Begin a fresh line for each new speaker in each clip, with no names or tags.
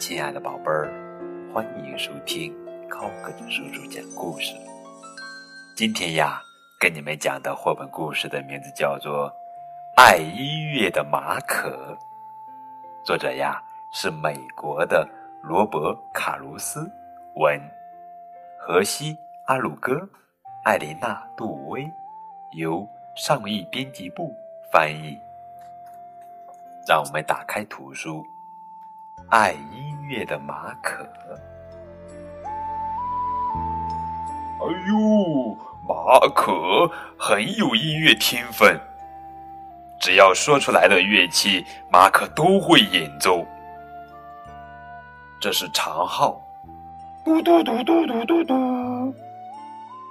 亲爱的宝贝儿，欢迎收听高个子叔叔讲故事。今天呀，跟你们讲的绘本故事的名字叫做《爱音乐的马可》，作者呀是美国的罗伯·卡卢斯，文，荷西·阿鲁戈，艾琳娜·杜威，由上译编辑部翻译。让我们打开图书，《爱音乐的马可》。
哎呦，马可很有音乐天分，只要说出来的乐器，马可都会演奏。这是长号，嘟嘟嘟嘟嘟嘟嘟。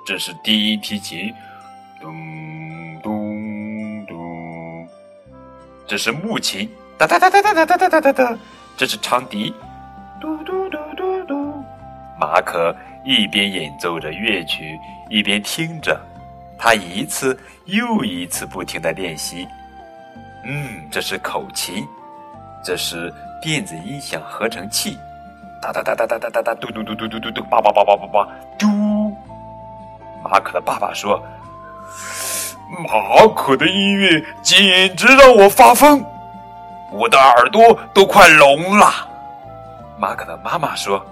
这是低音提琴，咚咚咚。这是木琴，哒哒哒哒哒哒哒哒哒哒。这是长笛，嘟嘟嘟嘟嘟。马可一边演奏着乐曲，一边听着，他一次又一次不停的练习。嗯，这是口琴，这是电子音响合成器，哒哒哒哒哒哒哒哒，嘟嘟嘟嘟嘟嘟嘟，叭叭叭叭叭叭，嘟。马可的爸爸说：“马可的音乐简直让我发疯，我的耳朵都快聋了。”
马可的妈妈说。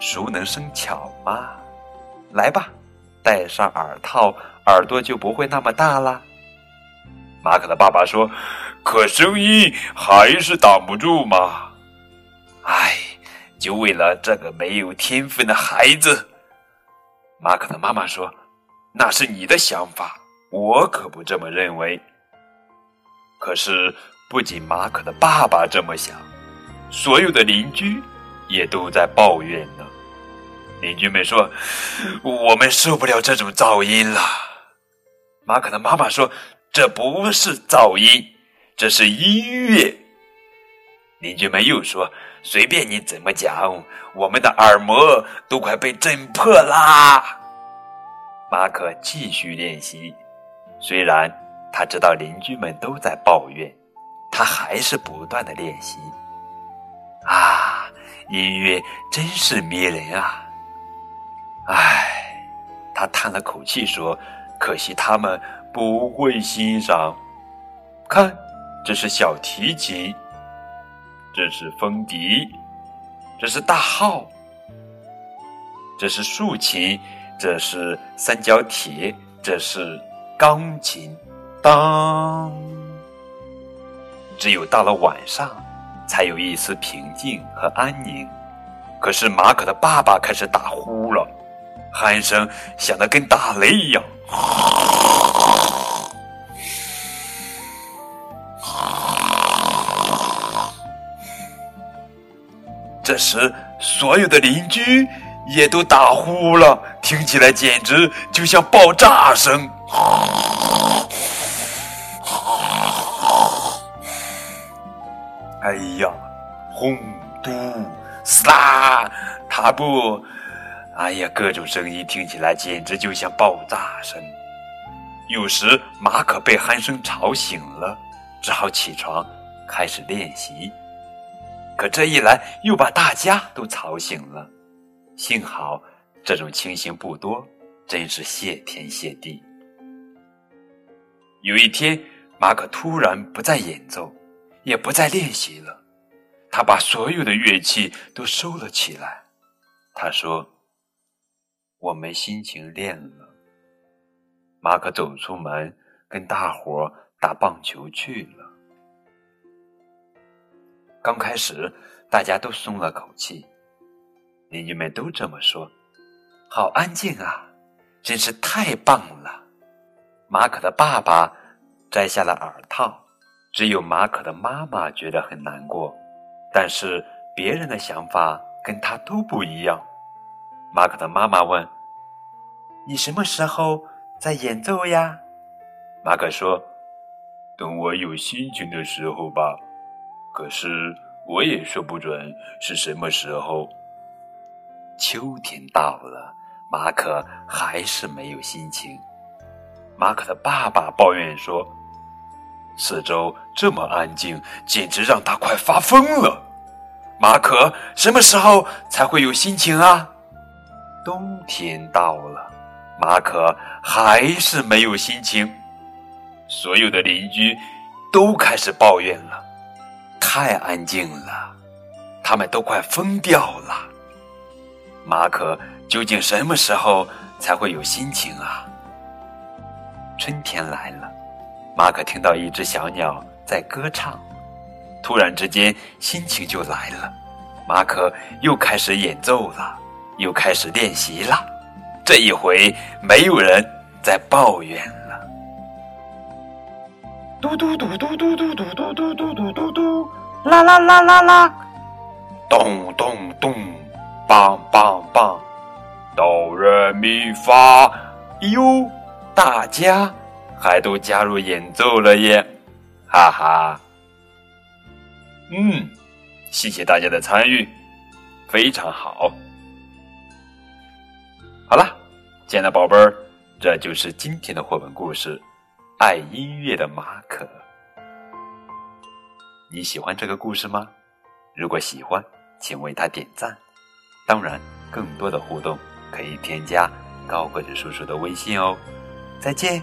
熟能生巧嘛，来吧，戴上耳套，耳朵就不会那么大了。
马可的爸爸说：“可声音还是挡不住嘛。”哎，就为了这个没有天分的孩子。马可的妈妈说：“那是你的想法，我可不这么认为。”可是，不仅马可的爸爸这么想，所有的邻居也都在抱怨呢。邻居们说：“我们受不了这种噪音了。”马可的妈妈说：“这不是噪音，这是音乐。”邻居们又说：“随便你怎么讲，我们的耳膜都快被震破啦。”马可继续练习，虽然他知道邻居们都在抱怨，他还是不断的练习。啊，音乐真是迷人啊！唉，他叹了口气说：“可惜他们不会欣赏。看，这是小提琴，这是风笛，这是大号，这是竖琴，这是三角铁，这是钢琴。当，只有到了晚上，才有一丝平静和安宁。可是马可的爸爸开始打呼了。”鼾声响得跟打雷一样。这时，所有的邻居也都打呼了，听起来简直就像爆炸声。哎呀，轰嘟嘶啦，踏步。哎呀，各种声音听起来简直就像爆炸声。有时马可被鼾声吵醒了，只好起床开始练习。可这一来又把大家都吵醒了。幸好这种情形不多，真是谢天谢地。有一天，马可突然不再演奏，也不再练习了，他把所有的乐器都收了起来。他说。我没心情练了。马可走出门，跟大伙打棒球去了。刚开始，大家都松了口气，邻居们都这么说：“好安静啊，真是太棒了。”马可的爸爸摘下了耳套，只有马可的妈妈觉得很难过。但是别人的想法跟他都不一样。马可的妈妈问。你什么时候在演奏呀？马可说：“等我有心情的时候吧。可是我也说不准是什么时候。”秋天到了，马可还是没有心情。马可的爸爸抱怨说：“四周这么安静，简直让他快发疯了。”马可什么时候才会有心情啊？
冬天到了，马可还是没有心情。
所有的邻居都开始抱怨了，
太安静了，他们都快疯掉了。马可究竟什么时候才会有心情啊？春天来了，马可听到一只小鸟在歌唱，突然之间心情就来了。马可又开始演奏了，又开始练习了。这一回没有人再抱怨了。
嘟嘟嘟嘟嘟嘟嘟嘟嘟嘟嘟嘟嘟，啦啦啦啦啦，咚咚咚，梆梆梆，哆来咪发，
哟，大家还都加入演奏了耶！哈哈，
嗯。谢谢大家的参与，非常好。好了，亲爱的宝贝儿，这就是今天的绘本故事《爱音乐的马可》。你喜欢这个故事吗？如果喜欢，请为他点赞。当然，更多的互动可以添加高个子叔叔的微信哦。再见。